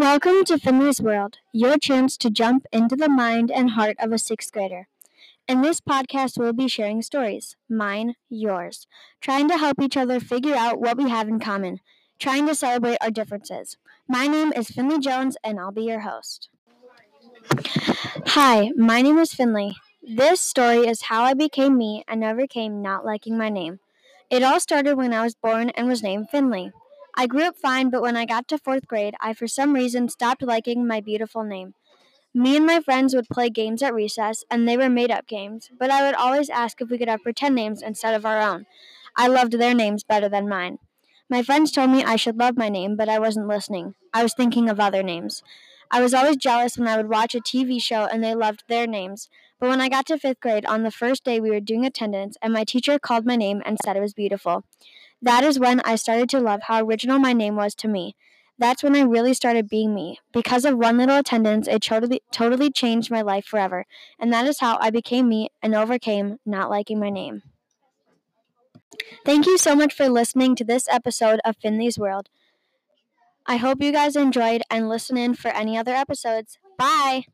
Welcome to Finley's World, your chance to jump into the mind and heart of a sixth grader. In this podcast, we'll be sharing stories mine, yours, trying to help each other figure out what we have in common, trying to celebrate our differences. My name is Finley Jones, and I'll be your host. Hi, my name is Finley. This story is how I became me and overcame not liking my name. It all started when I was born and was named Finley. I grew up fine, but when I got to fourth grade, I for some reason stopped liking my beautiful name. Me and my friends would play games at recess, and they were made up games, but I would always ask if we could have pretend names instead of our own. I loved their names better than mine. My friends told me I should love my name, but I wasn't listening. I was thinking of other names. I was always jealous when I would watch a TV show and they loved their names. But when I got to fifth grade, on the first day we were doing attendance, and my teacher called my name and said it was beautiful. That is when I started to love how original my name was to me. That's when I really started being me. Because of one little attendance, it totally, totally changed my life forever. And that is how I became me and overcame not liking my name. Thank you so much for listening to this episode of Finley's World. I hope you guys enjoyed and listen in for any other episodes. Bye!